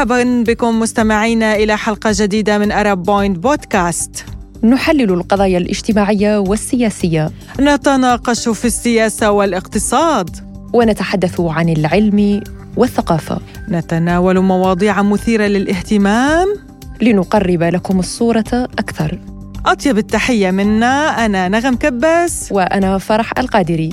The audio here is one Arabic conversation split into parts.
مرحبا بكم مستمعينا إلى حلقة جديدة من أرب بوينت بودكاست نحلل القضايا الاجتماعية والسياسية. نتناقش في السياسة والاقتصاد. ونتحدث عن العلم والثقافة. نتناول مواضيع مثيرة للاهتمام. لنقرب لكم الصورة أكثر. أطيب التحية منا أنا نغم كباس. وأنا فرح القادري.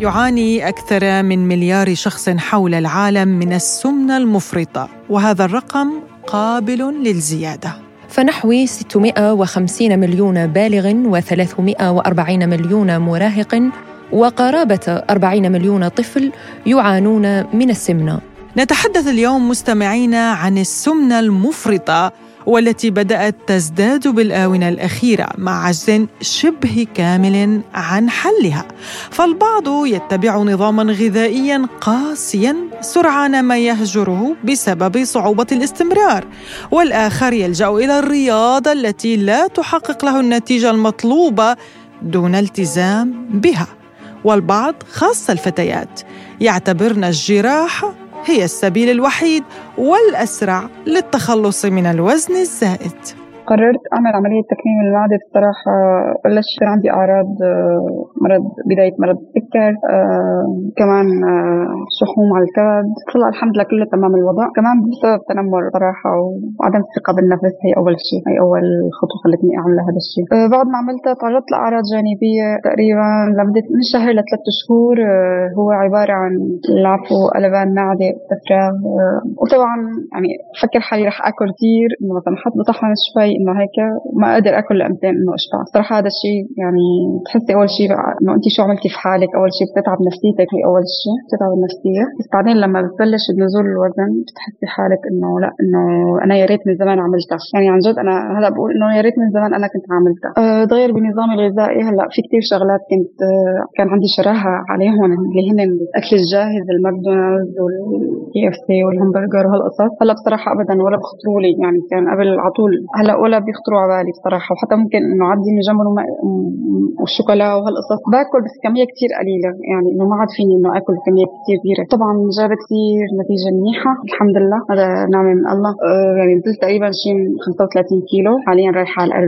يعاني أكثر من مليار شخص حول العالم من السمنة المفرطة وهذا الرقم قابل للزيادة. فنحو 650 مليون بالغ و340 مليون مراهق وقرابة 40 مليون طفل يعانون من السمنة. نتحدث اليوم مستمعينا عن السمنة المفرطة والتي بدأت تزداد بالآونة الأخيرة مع عجز شبه كامل عن حلها. فالبعض يتبع نظاما غذائيا قاسيا سرعان ما يهجره بسبب صعوبة الاستمرار. والآخر يلجأ إلى الرياضة التي لا تحقق له النتيجة المطلوبة دون التزام بها. والبعض خاصة الفتيات يعتبرن الجراحة هي السبيل الوحيد والأسرع للتخلص من الوزن الزائد. قررت أعمل عملية تكميم المعدة. بصراحة بلش يصير عندي أعراض آه، مرض بداية مرض السكر آه، كمان آه، شحوم على الكبد. طلع الحمد لله كله تمام الوضع. كمان بسبب تنمر صراحة وعدم الثقة بالنفس هي أول شيء هي أول خطوة خلتني أعمل هذا الشيء. بعد ما عملتها تعرضت لأعراض جانبية تقريبا لمدة من شهر لثلاث شهور. هو عبارة عن العفو قلبان معدة استفراغ وطبعا يعني فكر حالي رح آكل كثير مثلا حط بصحن شوي إنه هيك ما أقدر آكل لقمتين إنه أشبع. صراحة هذا الشيء يعني بتحسي أول شيء إنه انت شو عملتي في حالك؟ أول شيء بتتعب نفسيتك هي أول شيء بتتعب النفسية. بس بعدين لما بتبلش بنزول الوزن بتحسي حالك إنه لأ إنه أنا يا ريت من زمان عملتها. يعني عن جد أنا هلأ بقول إنه يا ريت من زمان أنا كنت عملتها. أه بنظامي الغذائي هلأ في كثير شغلات كنت أه كان عندي شراهة عليهم اللي هن الأكل الجاهز ال McDonald's وال KFC والهمبرجر وهالقصص. هلأ بصراحة ابدا ولا بخطروا لي يعني كان قبل على طول. هلأ ولا بيخطروا على بالي بصراحة وحتى ممكن إنه عدي من جنبهم والشوكولا وهالقصص. باكل بس كمية كثير قليلة يعني إنه ما عاد فيني إنه آكل كمية كثير كبيرة. طبعا جابت كثير نتيجة منيحة الحمد لله. هذا نعمه من الله. آه يعني نزلت تقريبا شيء 35 كيلو حاليا رايحة على 40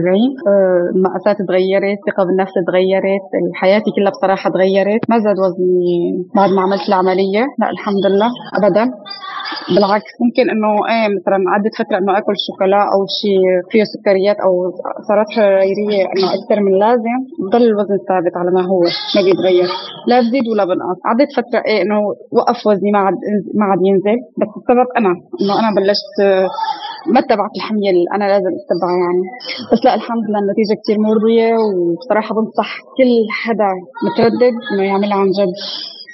آه المقاسات تغيرت الثقه بالنفس تغيرت حياتي كلها بصراحة تغيرت. ما زاد وزني بعد ما عملت العملية. لا الحمد لله. ابدا. بالعكس ممكن إنه إيه مثلا عدت فترة إنه آكل شوكولا أو شيء فيه سكريات أو سعرات حرارية إنه أكثر من اللازم بضل الوزن ثابت على ما هو ما بيتغير. لا بزيد ولا بنقص. عدت فترة إيه إنه وقف وزني ما عاد ما عاد ينزل. بس السبب أنا إنه أنا بلشت ما اتبعت الحمية اللي أنا لازم أتبعها يعني. بس لا الحمد لله النتيجة كثير مرضية وبصراحة بنصح كل حدا متردد إنه يعملها عن جد.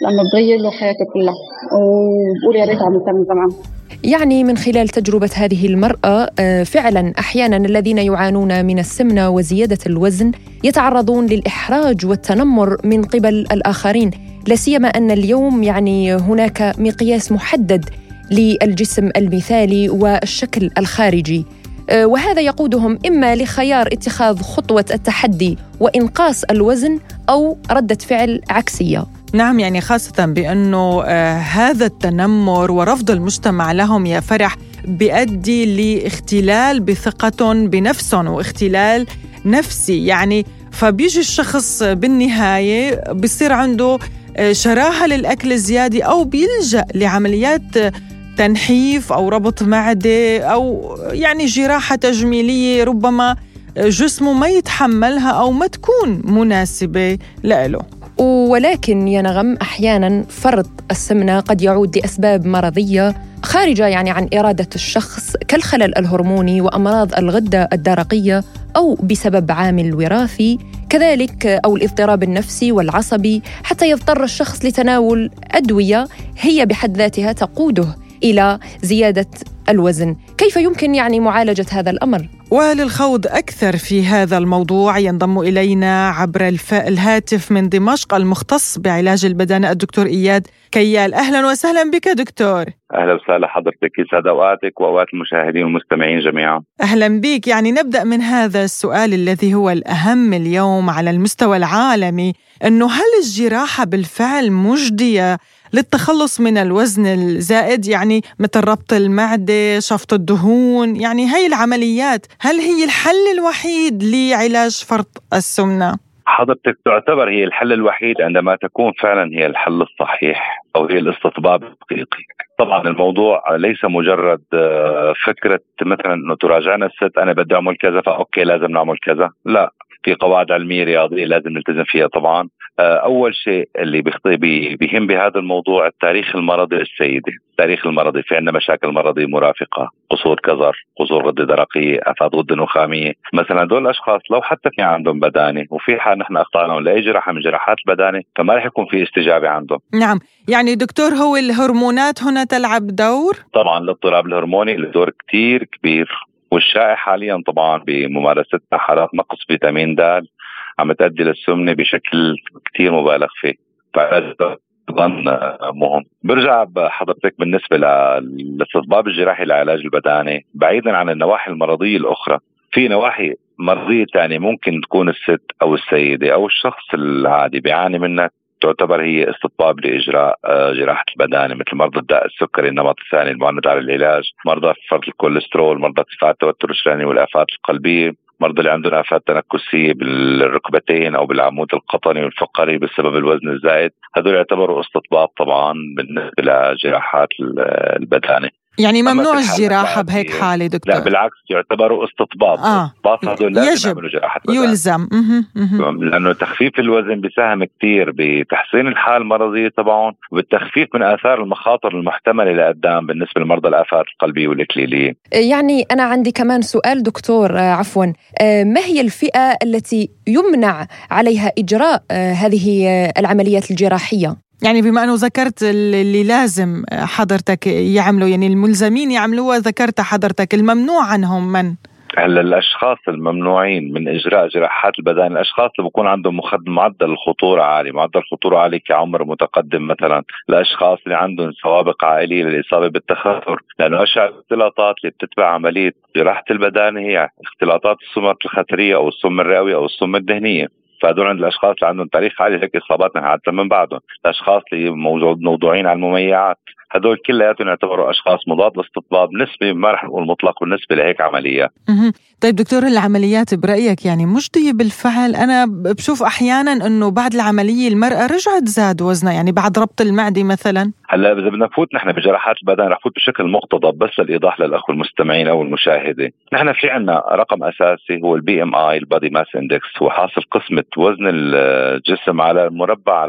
لأنه بغير له حياته كلها. وبقول يا ريت عملتها من زمان يعني من خلال تجربة هذه المرأة آه، فعلا أحيانا الذين يعانون من السمنة وزيادة الوزن يتعرضون للإحراج والتنمر من قبل الآخرين. لا سيما أن اليوم يعني هناك مقياس محدد للجسم المثالي والشكل الخارجي. آه، وهذا يقودهم إما لخيار اتخاذ خطوة التحدي وإنقاص الوزن أو ردة فعل عكسية. نعم يعني خاصة بأنه آه هذا التنمر ورفض المجتمع لهم يا فرح بيؤدي لاختلال بثقتهم بنفسهم واختلال نفسي. يعني فبيجي الشخص بالنهاية بصير عنده آه شراهة للأكل الزيادة أو بيلجأ لعمليات تنحيف أو ربط معدة أو يعني جراحة تجميلية ربما جسمه ما يتحملها أو ما تكون مناسبة له ولكن يا نغم أحيانا فرط السمنة قد يعود لأسباب مرضية خارجة يعني عن إرادة الشخص كالخلل الهرموني وأمراض الغدة الدرقية أو بسبب عامل وراثي كذلك أو الاضطراب النفسي والعصبي حتى يضطر الشخص لتناول أدوية هي بحد ذاتها تقوده إلى زيادة الوزن. كيف يمكن يعني معالجة هذا الأمر؟ وللخوض أكثر في هذا الموضوع ينضم إلينا عبر الهاتف من دمشق المختص بعلاج البدن الدكتور إياد كيال. أهلا وسهلا بك دكتور. أهلا وسهلا حضرتك يسعد أوقاتك وأوقات المشاهدين والمستمعين جميعا. أهلا بك يعني نبدأ من هذا السؤال الذي هو الأهم اليوم على المستوى العالمي إنه هل الجراحة بالفعل مجدية للتخلص من الوزن الزائد يعني مثل ربط المعدة، شفط الدهون، يعني هي العمليات هل هي الحل الوحيد لعلاج فرط السمنة؟ حضرتك تعتبر هي الحل الوحيد عندما تكون فعلا هي الحل الصحيح أو هي الاستطباب الحقيقي. طبعا الموضوع ليس مجرد آه، فكرة مثلا إنه تراجعنا الست أنا بدي أعمل كذا فأوكي لازم نعمل كذا، لا في قواعد علمية رياضية لازم نلتزم فيها طبعا. آه، أول شيء اللي بيهم بهذا الموضوع التاريخ المرضي للسيده التاريخ المرضي في عندنا مشاكل مرضية مرافقة قصور كظر قصور غده درقيه آفات غده نخامية. مثلا هدول الأشخاص لو حتى في عندهم بدانة وفي حال نحن أخطأنا لاي جراحة من جراحات البدانة فما رح يكون في استجابة عندهم. نعم. يعني دكتور هو الهرمونات هنا تلعب دور؟ طبعا الاضطراب الهرموني له دور كثير كبير. والشائع حاليا طبعا بممارستنا حالات نقص فيتامين د عم تؤدي للسمنة بشكل كثير مبالغ فيه. فعلاجه جدا مهم. برجع بحضرتك بالنسبة للاستطباب الجراحي لعلاج البدانة بعيدا عن النواحي المرضية الأخرى. في نواحي مرضية ثانية ممكن تكون الست أو السيدة أو الشخص العادي بيعاني منها. تعتبر هي استطباب لإجراء آه، جراحة البدانة مثل مرضى الداء السكري النمط الثاني المعند على العلاج، مرضى فرط الكوليسترول، مرضى ارتفاع التوتر الشرياني والآفات القلبية، مرضى اللي عندهم آفات تنكسية بالركبتين أو بالعمود القطني والفقري بسبب الوزن الزايد، هذول يعتبروا استطباب طبعا بالنسبة لجراحات البدانة. يعني ممنوع الجراحة بهيك حالة دكتور. لا بالعكس يعتبروا استطباب. آه. استطباب هذول لازم يعملوا جراحة يلزم. لأنه تخفيف الوزن بيساهم كثير بتحسين الحالة المرضية تبعهم وبالتخفيف من آثار المخاطر المحتملة لقدام بالنسبة لمرضى الآفات القلبية والإكليلية يعني أنا عندي كمان سؤال دكتور آه، عفوا. آه، ما هي الفئة التي يمنع عليها إجراء آه، هذه العمليات الجراحية؟ يعني بما أنه ذكرت اللي لازم حضرتك يعملوا يعني الملزمين يعملوها ذكرت حضرتك الممنوع عنهم من؟ هلا الأشخاص الممنوعين من إجراء جراحات البدن الأشخاص اللي بكون عندهم معدل الخطوره عالي، معدل الخطوره عالي كعمر متقدم مثلا، الأشخاص اللي عندهم سوابق عائلية للإصابة بالتخثر، لأنه اشهر الاختلاطات اللي بتتبع عملية جراحة البدن هي اختلاطات السمات الخثريه أو السم الرئوي أو السم الدهنية. فهدول عند الأشخاص اللي عندهم تاريخ عالي هيك اصابات عاده من بعدهم، الأشخاص اللي موضوعين على المميعات، هدول كلياتهم يعتبروا أشخاص مضاد للاستطباب نسبه ما رح نقول مطلق بالنسبة لهيك عمليات. طيب دكتور العمليات برأيك يعني مجديه بالفعل أنا بشوف أحيانا إنه بعد العملية المرأة رجعت زاد وزنها يعني بعد ربط المعدة مثلا. هلا إذا بدنا نفوت نحن بجراحات البدانة رح نفوت بشكل مقتضب بس للإيضاح للأخوة المستمعين أو المشاهدة، نحن في عنا رقم أساسي هو ال BMI ال body mass index هو حاصل قسمة وزن الجسم على مربع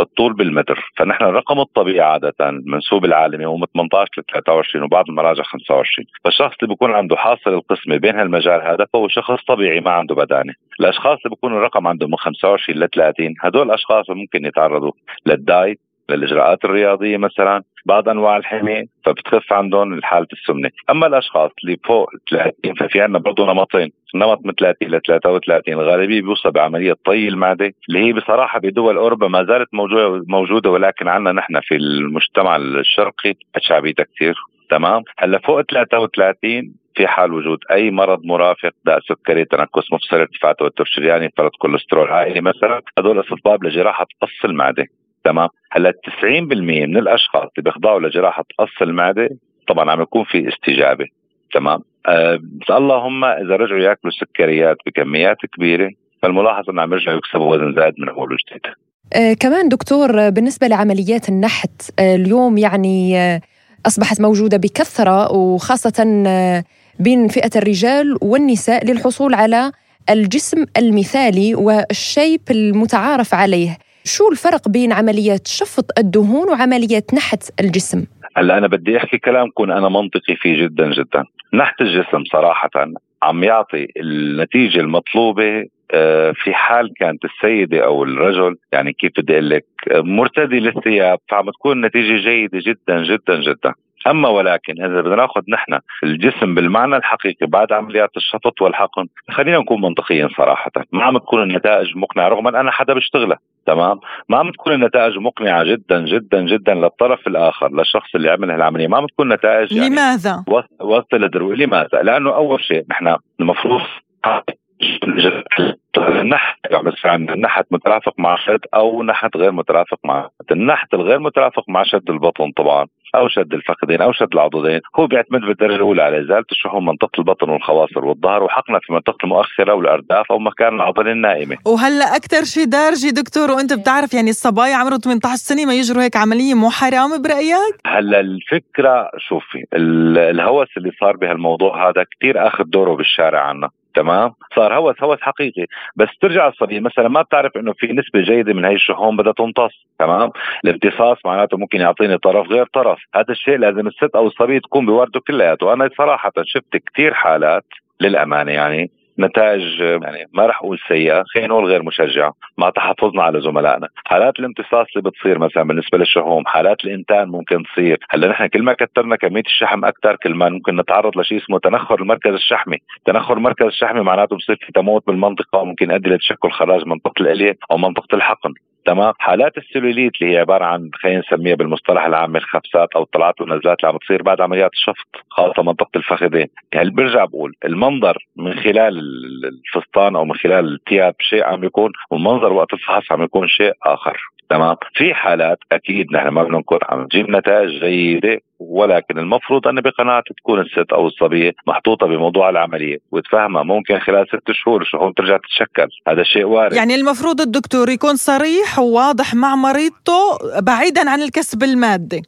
الطول بالمتر. فنحن الرقم الطبيعي عادة المنسوب العالمي هو من 18 ل 23 وبعض المراجع 25 فالشخص اللي بيكون عنده حاصل القسمة بين هالمجال هذا فهو شخص طبيعي ما عنده بدانة. الأشخاص اللي بيكون الرقم عندهم من 25 ل 30 هدول الأشخاص ممكن يتعرضوا لل diet للإجراءات الرياضية مثلا بعض أنواع الحمية فبتخف عندهم حالة السمنة، أما الأشخاص اللي فوق 30 ففي عندنا برضه نمطين، نمط من 30 ل 33 الغالبيه بيوصي بعملية طي المعدة اللي هي بصراحة بدول أوروبا ما زالت موجوده موجودة ولكن عندنا نحن في المجتمع الشرقي شعبيتها كثير. تمام؟ هلأ فوق 33 في حال وجود أي مرض مرافق داء سكري تنكس مفصل ارتفاع توتر شرياني فرط كوليسترول عائلي مثلا هدول استطباب لجراحة قص المعدة. تمام؟ هلا 90% من الأشخاص اللي بيخضعوا لجراحة قص المعدة طبعا عم يكون في استجابة تمام؟ أه اللهم إذا رجعوا يأكلوا سكريات بكميات كبيرة فالملاحظ إنه عم يرجعوا يكسبوا وزن زائد من اول وجديد أه كمان دكتور بالنسبة لعمليات النحت أه اليوم يعني أه أصبحت موجودة بكثرة وخاصة أه بين فئة الرجال والنساء للحصول على الجسم المثالي والشيب المتعارف عليه. شو الفرق بين عمليات شفط الدهون وعمليات نحت الجسم؟ هلا أنا بدي أحكي كلام كون أنا منطقي فيه جدا جدا نحت الجسم صراحة عم يعطي النتيجة المطلوبة آه، في حال كانت السيدة أو الرجل يعني كيف بدي أقول لك مرتدي للثياب فعم تكون النتيجة جيدة جدا جدا جدا أما ولكن إذا بدنا نأخذ نحن الجسم بالمعنى الحقيقي بعد عمليات الشفط والحقن خلينا نكون منطقيين صراحة. ما عم تكون النتائج مقنعة رغم أن أنا حدا بشتغلها تمام؟ ما عم تكون النتائج مقنعة جدا جدا جدا للطرف الآخر للشخص اللي عمل هالعمليه ما عم تكون نتائج يعني لماذا؟ وسط الدروي لماذا؟ لأنه أول شيء نحن المفروض النحت النحت مترافق مع شد أو نحت غير مترافق مع النحت الغير مترافق مع شد البطن طبعا أو شد الفخذين أو شد العضدين. هو بيعتمد بالدرجة الأولى على إزالة الشحوم منطقة البطن والخواصر والظهر وحقنه في منطقة المؤخرة والأرداف أو مكان العضلة النائمة. وهلأ أكثر شيء دارجي دكتور وأنت بتعرف يعني الصبايا عمرهم 18 سنة ما يجروا هيك عملية مو حرام برأيك؟ هلأ الفكرة شوفي الهوس اللي صار بهالموضوع هذا كثير أخذ دوره بالشارع عنا. تمام؟ صار هوس هوس حقيقي. بس ترجع الصبيه مثلا ما بتعرف إنه في نسبة جيدة من هي الشحوم بدها تمتص تمام؟ الامتصاص معناته ممكن يعطيني طرف غير طرف. هذا الشيء لازم الست أو الصبيه تكون بورده كلياته. أنا صراحة شفت كثير حالات للأمانة يعني نتائج يعني ما رح أقول سيئة خلينا نقول غير مشجعة مع تحفظنا على زملائنا. حالات الامتصاص اللي بتصير مثلا بالنسبة للشحوم حالات الإنتان ممكن تصير. هلأ نحن كل ما كثرنا كمية الشحم أكثر كل ما ممكن نتعرض لشيء اسمه تنخر المركز الشحمي. تنخر المركز الشحمي معناته بصير في تموت بالمنطقة وممكن يؤدي لتشكل خراج منطقة الألية أو منطقة الحقن. تمام حالات السلوليت اللي هي عبارة عن خلينا نسميها بالمصطلح العام الخفسات أو الطلعات والنزلات اللي عم تصير بعد عمليات الشفط خاصة منطقة الفخذين. يعني برجع بقول المنظر من خلال الفستان أو من خلال الثياب شيء عم يكون والمنظر وقت الفحص عم يكون شيء آخر؟ تمام؟ في حالات أكيد نحن ما بننكر عم تجيب نتائج جيدة ولكن المفروض أن بقناعه تكون الست أو الصبيه محطوطة بموضوع العملية وتفهمها ممكن خلال ست شهور الشحوم ترجع تتشكل. هذا شيء وارد. يعني المفروض الدكتور يكون صريح وواضح مع مريضته بعيدا عن الكسب المادي.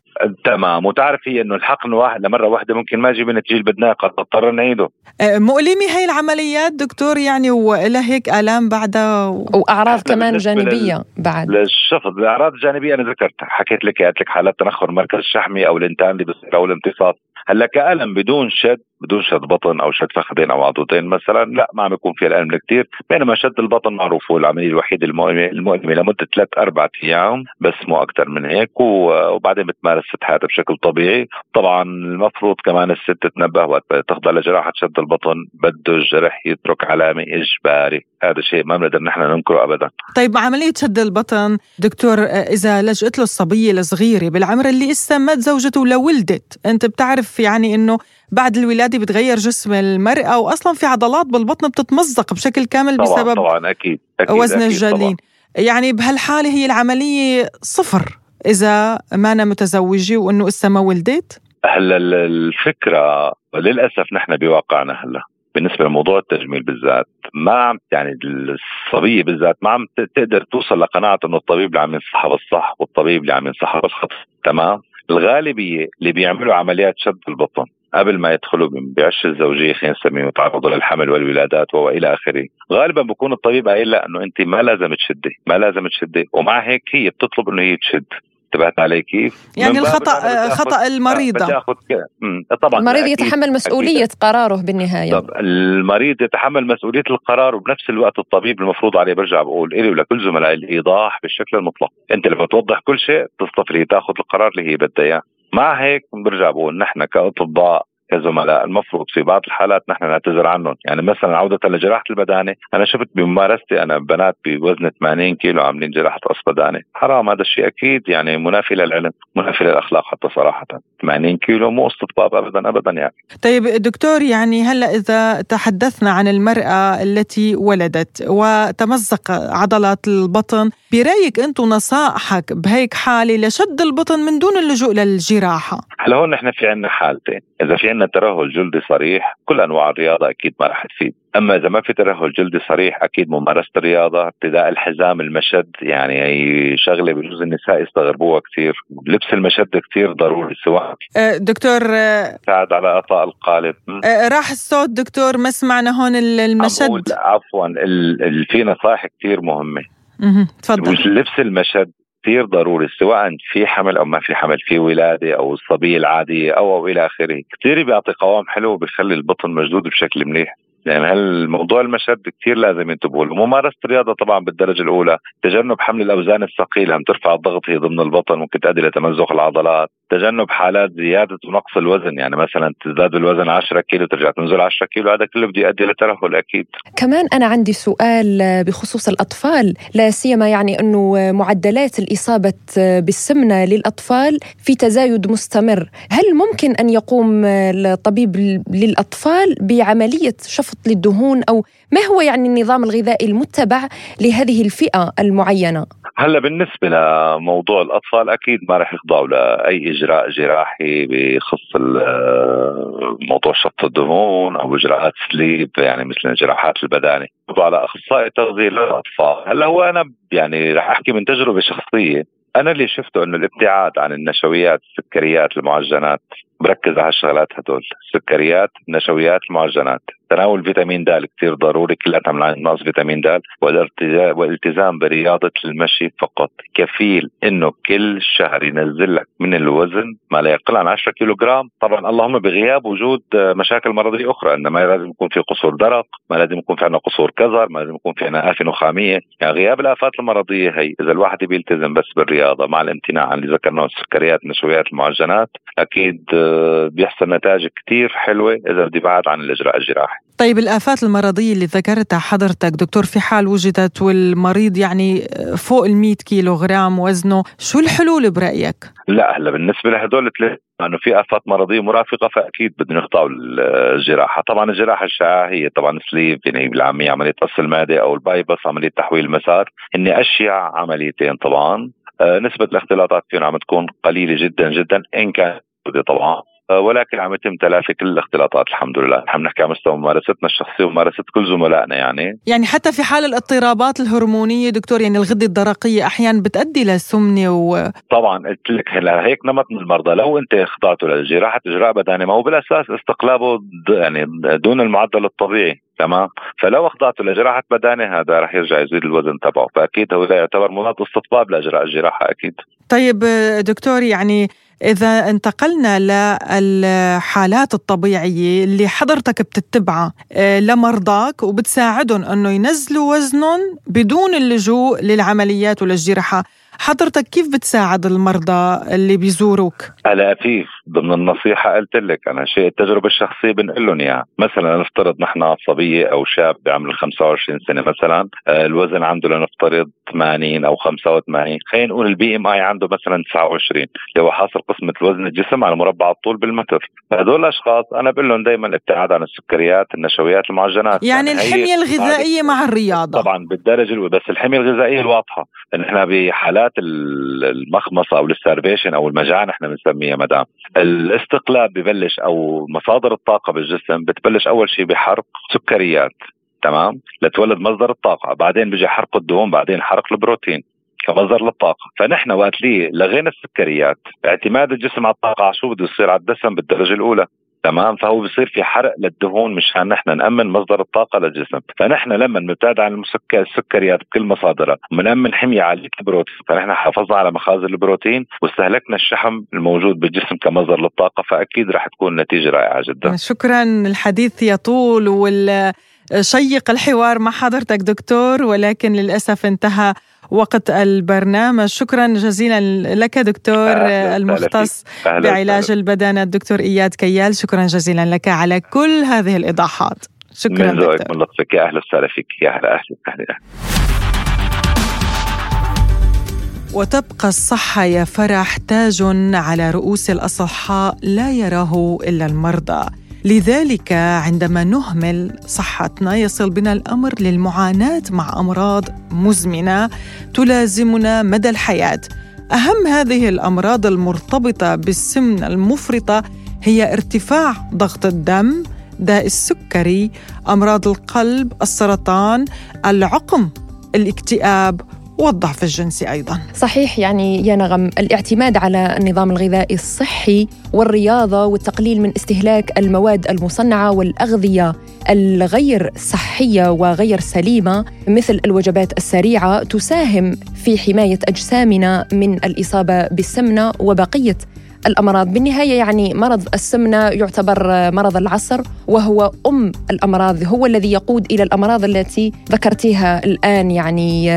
تمام. وتعرفي إنه الحقن واحد لمرة واحدة ممكن ما يجيب النتيجه اللي بدناها قد نضطر نعيده. أه، مؤلمه هي العمليات دكتور يعني ولها هيك آلام بعدها و... وأعراض كمان جانبية لل... بعد. للشخص الأعراض الجانبية أنا ذكرتها. حكيت لك قلت لك حالات تنخر مركز شحمي أو الانتان اللي بصير أو الامتصاص هلأ كألم بدون شد بدون شد بطن أو شد فخذين أو عضوتين مثلا لا ما عم يكون في الألم كثير بينما شد البطن معروف هو العملية الوحيدة المؤلمه لمدة ثلاث أربع أيام بس مو أكثر من هيك وبعدين بتمارس حياتها بشكل طبيعي. طبعا المفروض كمان الست تتنبه وقت تخضع لجراحة شد البطن بده الجرح يترك علامة إجباري. هذا شيء ما بنقدر نحن ننكره ابدا. طيب عملية شد البطن دكتور إذا لجأت له الصبية الصغيرة بالعمر اللي لسه مات زوجته ولو ولدت أنت بتعرف يعني إنه بعد الولادة بتغير جسم المرأة واصلا في عضلات بالبطن بتتمزق بشكل كامل طبعا بسبب طبعا أكيد, أكيد وزن أكيد الجنين يعني بهالحالة هي العملية صفر إذا ما أنا متزوجة وإنه لسه ما ولدت. هلأ الفكرة للأسف نحن بواقعنا هلأ بالنسبة لموضوع التجميل بالذات ما عم يعني الصبية بالذات ما عم تقدر توصل لقناعة إنه الطبيب اللي عم ينصحها بالصح والطبيب اللي عم ينصحها بالخطأ. تمام؟ الغالبية اللي بيعملوا عمليات شد البطن. قبل ما يدخلوا بعش الزوجية خلينا نسميه وتعرضوا للحمل والولادات والى آخره، غالبا بكون الطبيب قايل لها إنه انت ما لازم تشدي، ما لازم تشدي، ومع هيك هي بتطلب إنه هي تشد، انتبهت علي كيف؟ يعني الخطا خطأ المريضة. طبعا المريض يتحمل مسؤولية أكيد. قراره بالنهاية. طب المريض يتحمل مسؤولية القرار وبنفس الوقت الطبيب المفروض عليه برجع بقول إلي ولكل زملائي الإيضاح بالشكل المطلق، أنت لما توضح كل شيء تصطفي تاخذ القرار اللي هي بدها إياه، مع هيك برجع بقول نحن كأطباء كزملاء المفروض في بعض الحالات نحن نعتذر عنهم. يعني مثلا عودة لجراحة البدانة أنا شفت بممارستي أنا بنات بوزن 80 كيلو عاملين جراحة قص بدانة. حرام هذا الشيء أكيد يعني منافي للعلم منافي للأخلاق حتى صراحة. 80 كيلو مو استطباب أبدا أبدا يعني. طيب دكتور يعني هلأ إذا تحدثنا عن المرأة التي ولدت وتمزق عضلات البطن برأيك أنت نصائحك بهيك حالة لشد البطن من دون اللجوء للجراحة؟ هلأ هون نحن في عندنا حالتين. إذا في عندنا ترهل جلدي صريح كل أنواع الرياضة أكيد ما راح تفيد. أما إذا ما في ترهل جلدي صريح أكيد ممارسة الرياضة ارتداء الحزام المشد يعني هي شغلة بجوز النساء يستغربوها كثير لبس المشد كثير ضروري سواء أه، دكتور أه، ساعد على إعطاء القالب. أه، راح الصوت دكتور ما سمعنا هون المشد؟ عفوا في نصائح كثير مهمة. تفضل. لبس المشد كثير ضروري سواء في حمل أو ما في حمل في ولادة أو الصبية العادية أو أو إلى آخره. كثير بيعطي قوام حلو وبيخلي البطن مشدود بشكل منيح. يعني هالموضوع المشد كثير لازم ينتبهوا له. ممارسه الرياضة طبعا بالدرجة الأولى. تجنب حمل الأوزان الثقيلة عم ترفع الضغط هي ضمن البطن ممكن تؤدي لتمزق العضلات. تجنب حالات زيادة ونقص الوزن يعني مثلا تزداد بالوزن 10 كيلو ترجع تنزل 10 كيلو هذا كله بده يؤدي لترهل أكيد. كمان أنا عندي سؤال بخصوص الأطفال لا سيما يعني إنه معدلات الإصابة بالسمنة للأطفال في تزايد مستمر. هل ممكن أن يقوم الطبيب للأطفال بعملية شفط للدهون؟ أو ما هو يعني النظام الغذائي المتبع لهذه الفئة المعينة؟ هلا بالنسبة لموضوع الأطفال أكيد ما راح يخضعوا لأي إجراء جراحي بخص موضوع شفط الدهون أو إجراءات sleeve يعني مثل جراحات البدانة. على أخصائي تغذيه للأطفال هلأ هو أنا يعني راح أحكي من تجربة شخصية. أنا اللي شفته إنه الابتعاد عن النشويات السكريات المعجنات بركز على الشغلات هدول السكريات النشويات المعجنات تناول فيتامين د كثير ضروري كلنا عنا نقص فيتامين د والالتزام برياضة المشي فقط. كفيل إنه كل شهر ينزل لك من الوزن ما لا يقل عن 10 كيلو جرام طبعا اللهم بغياب وجود مشاكل مرضية أخرى انه ما لازم يكون في قصور درق ما لازم يكون في عندنا قصور كظر ما لازم يكون في عندنا آفة نخامية. يعني غياب الآفات المرضية هي إذا الواحد بيلتزم بس بالرياضة مع الامتناع عن اللي ذكرناه السكريات النشويات المعجنات أكيد بيحصل نتائج كثير حلوة إذا بده يبعد عن الإجراء الجراحي. طيب الآفات المرضية اللي ذكرتها حضرتك دكتور في حال وجدت والمريض يعني فوق ال 100 كيلو غرام وزنه شو الحلول برأيك؟ لا هلا بالنسبة لهدول الثلاث انه في آفات مرضية مرافقة فأكيد بدنا يخضعوا الجراحه، طبعا الجراحة الشائعة هي طبعا sleeve يعني بالعامية عملية قص المعده أو ال bypass عملية تحويل المسار، هن اشيع عمليتين طبعا، آه نسبة الاختلاطات فيهم عم تكون قليلة جدا جدا إن كان طبعا. ولكن عم يتم تلافي كل الاختلاطات الحمد لله. نحن نحكي على مستوى ممارستنا الشخصيه وممارسه كل زملائنا يعني. يعني حتى في حال الاضطرابات الهرمونية دكتور يعني الغدة الدرقية أحيانا بتؤدي لسمنة و طبعا قلت لك هيك نمط من المرضى. لو أنت خضعته لجراحه اجراء بدني. ما هو بالأساس استقلابه يعني دون المعدل الطبيعي تمام؟ فلو اخضعته لجراحه بدانه هذا رح يرجع يزيد الوزن تبعه. فأكيد هو لا يعتبر مضاد استطباب لأجراء الجراحة أكيد. طيب دكتور يعني إذا انتقلنا للحالات الطبيعية اللي حضرتك بتتبعها آه، لمرضاك وبتساعدهم أنه ينزلوا وزنهم بدون اللجوء للعمليات وللجراحة حضرتك كيف بتساعد المرضى اللي بيزوروك؟ هلا في ضمن النصيحة قلت لك أنا شيء التجربة الشخصية بنقول لهم إياها، مثلا نفترض نحن صبية أو شاب بعمر 25 سنة مثلا آه، الوزن عنده لنفترض 80 أو 85 خلينا نقول ال BMI عنده مثلا 29 اللي هو حاصل قسمة الوزن الجسم على مربع الطول بالمتر، فهدول الأشخاص أنا بقول لهم دائما الابتعاد عن السكريات، النشويات، المعجنات. يعني, يعني الحمية الغذائية مع الرياضة. طبعا بالدرجة بس الحمية الغذائية الواضحة، نحن بحالات المخمصة أو ال starvation أو المجاعة نحن بنسميها مدام. الاستقلاب ببلش أو مصادر الطاقة بالجسم بتبلش أول شيء بحرق سكريات تمام؟ لتولد مصدر الطاقة بعدين بيجي حرق الدهون بعدين حرق البروتين كمصدر للطاقة. فنحن وقت لي لغينا السكريات اعتماد الجسم على الطاقة على شو بده يصير على الدسم بالدرجة الأولى. تمام؟ فهو بصير في حرق للدهون مشان نحن نأمن مصدر الطاقة للجسم. فنحن لما نبتعد عن السكريات بكل مصادرها ونامن حمية عاليه البروتين. فنحن حافظنا على مخازن البروتين واستهلكنا الشحم الموجود بالجسم كمصدر للطاقة فأكيد رح تكون نتيجة رائعة جدا. شكرا. الحديث يطول وال شيق الحوار مع حضرتك دكتور ولكن للأسف انتهى وقت البرنامج. شكرا جزيلا لك دكتور أهلا المختص أهلا بعلاج أهلا. البدن الدكتور إياد كيال. شكرا جزيلا لك على كل هذه الإيضاحات. شكرا من ذوقك من لطفك يا أهلا وسهلا فيك. يا أهلا أهلا أهلا. وتبقى الصحة يا فرح تاج على رؤوس الأصحاء لا يراه إلا المرضى. لذلك عندما نهمل صحتنا يصل بنا الأمر للمعاناة مع أمراض مزمنة تلازمنا مدى الحياة. أهم هذه الأمراض المرتبطة بالسمنة المفرطة هي ارتفاع ضغط الدم داء السكري أمراض القلب السرطان العقم الاكتئاب والضعف الجنسي أيضا. صحيح يعني يا نغم الاعتماد على النظام الغذائي الصحي والرياضة والتقليل من استهلاك المواد المصنعة والأغذية الغير صحية وغير سليمة مثل الوجبات السريعة تساهم في حماية أجسامنا من الإصابة بالسمنة وبقية الأمراض بالنهاية يعني مرض السمنة يعتبر مرض العصر وهو أم الأمراض هو الذي يقود إلى الأمراض التي ذكرتيها الآن يعني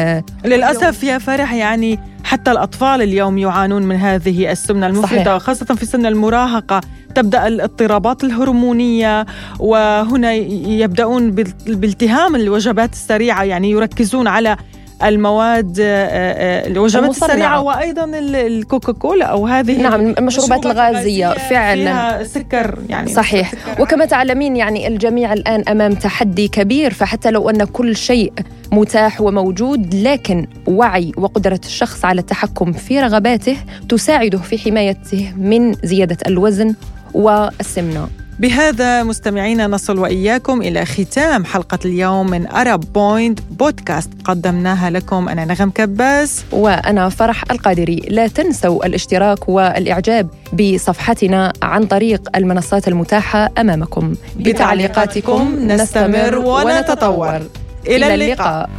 للأسف يا فرح يعني حتى الأطفال اليوم يعانون من هذه السمنة المفرطة. خاصة في سن المراهقة تبدأ الاضطرابات الهرمونية وهنا يبدأون بالتهام الوجبات السريعة يعني يركزون على المواد آه، آه، الوجبات السريعة وأيضا الكوكاكولا أو هذه نعم المشروبات الغازية فعلا. فيها سكر يعني صحيح. سكر وكما تعلمين يعني الجميع الآن أمام تحدي كبير فحتى لو أن كل شيء متاح وموجود لكن وعي وقدرة الشخص على التحكم في رغباته تساعده في حمايته من زيادة الوزن والسمنة. بهذا مستمعينا نصل وإياكم إلى ختام حلقة اليوم من Arab Point Podcast قدمناها لكم أنا نغم كباس وأنا فرح القادري. لا تنسوا الاشتراك والإعجاب بصفحتنا عن طريق المنصات المتاحة أمامكم. بتعليقاتكم نستمر ونتطور. إلى اللقاء.